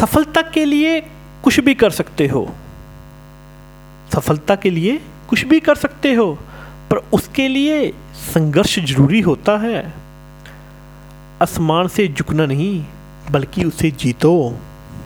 सफलता के लिए कुछ भी कर सकते हो। सफलता के लिए कुछ भी कर सकते हो, पर उसके लिए संघर्ष ज़रूरी होता है। आसमान से झुकना नहीं, बल्कि उसे जीतो।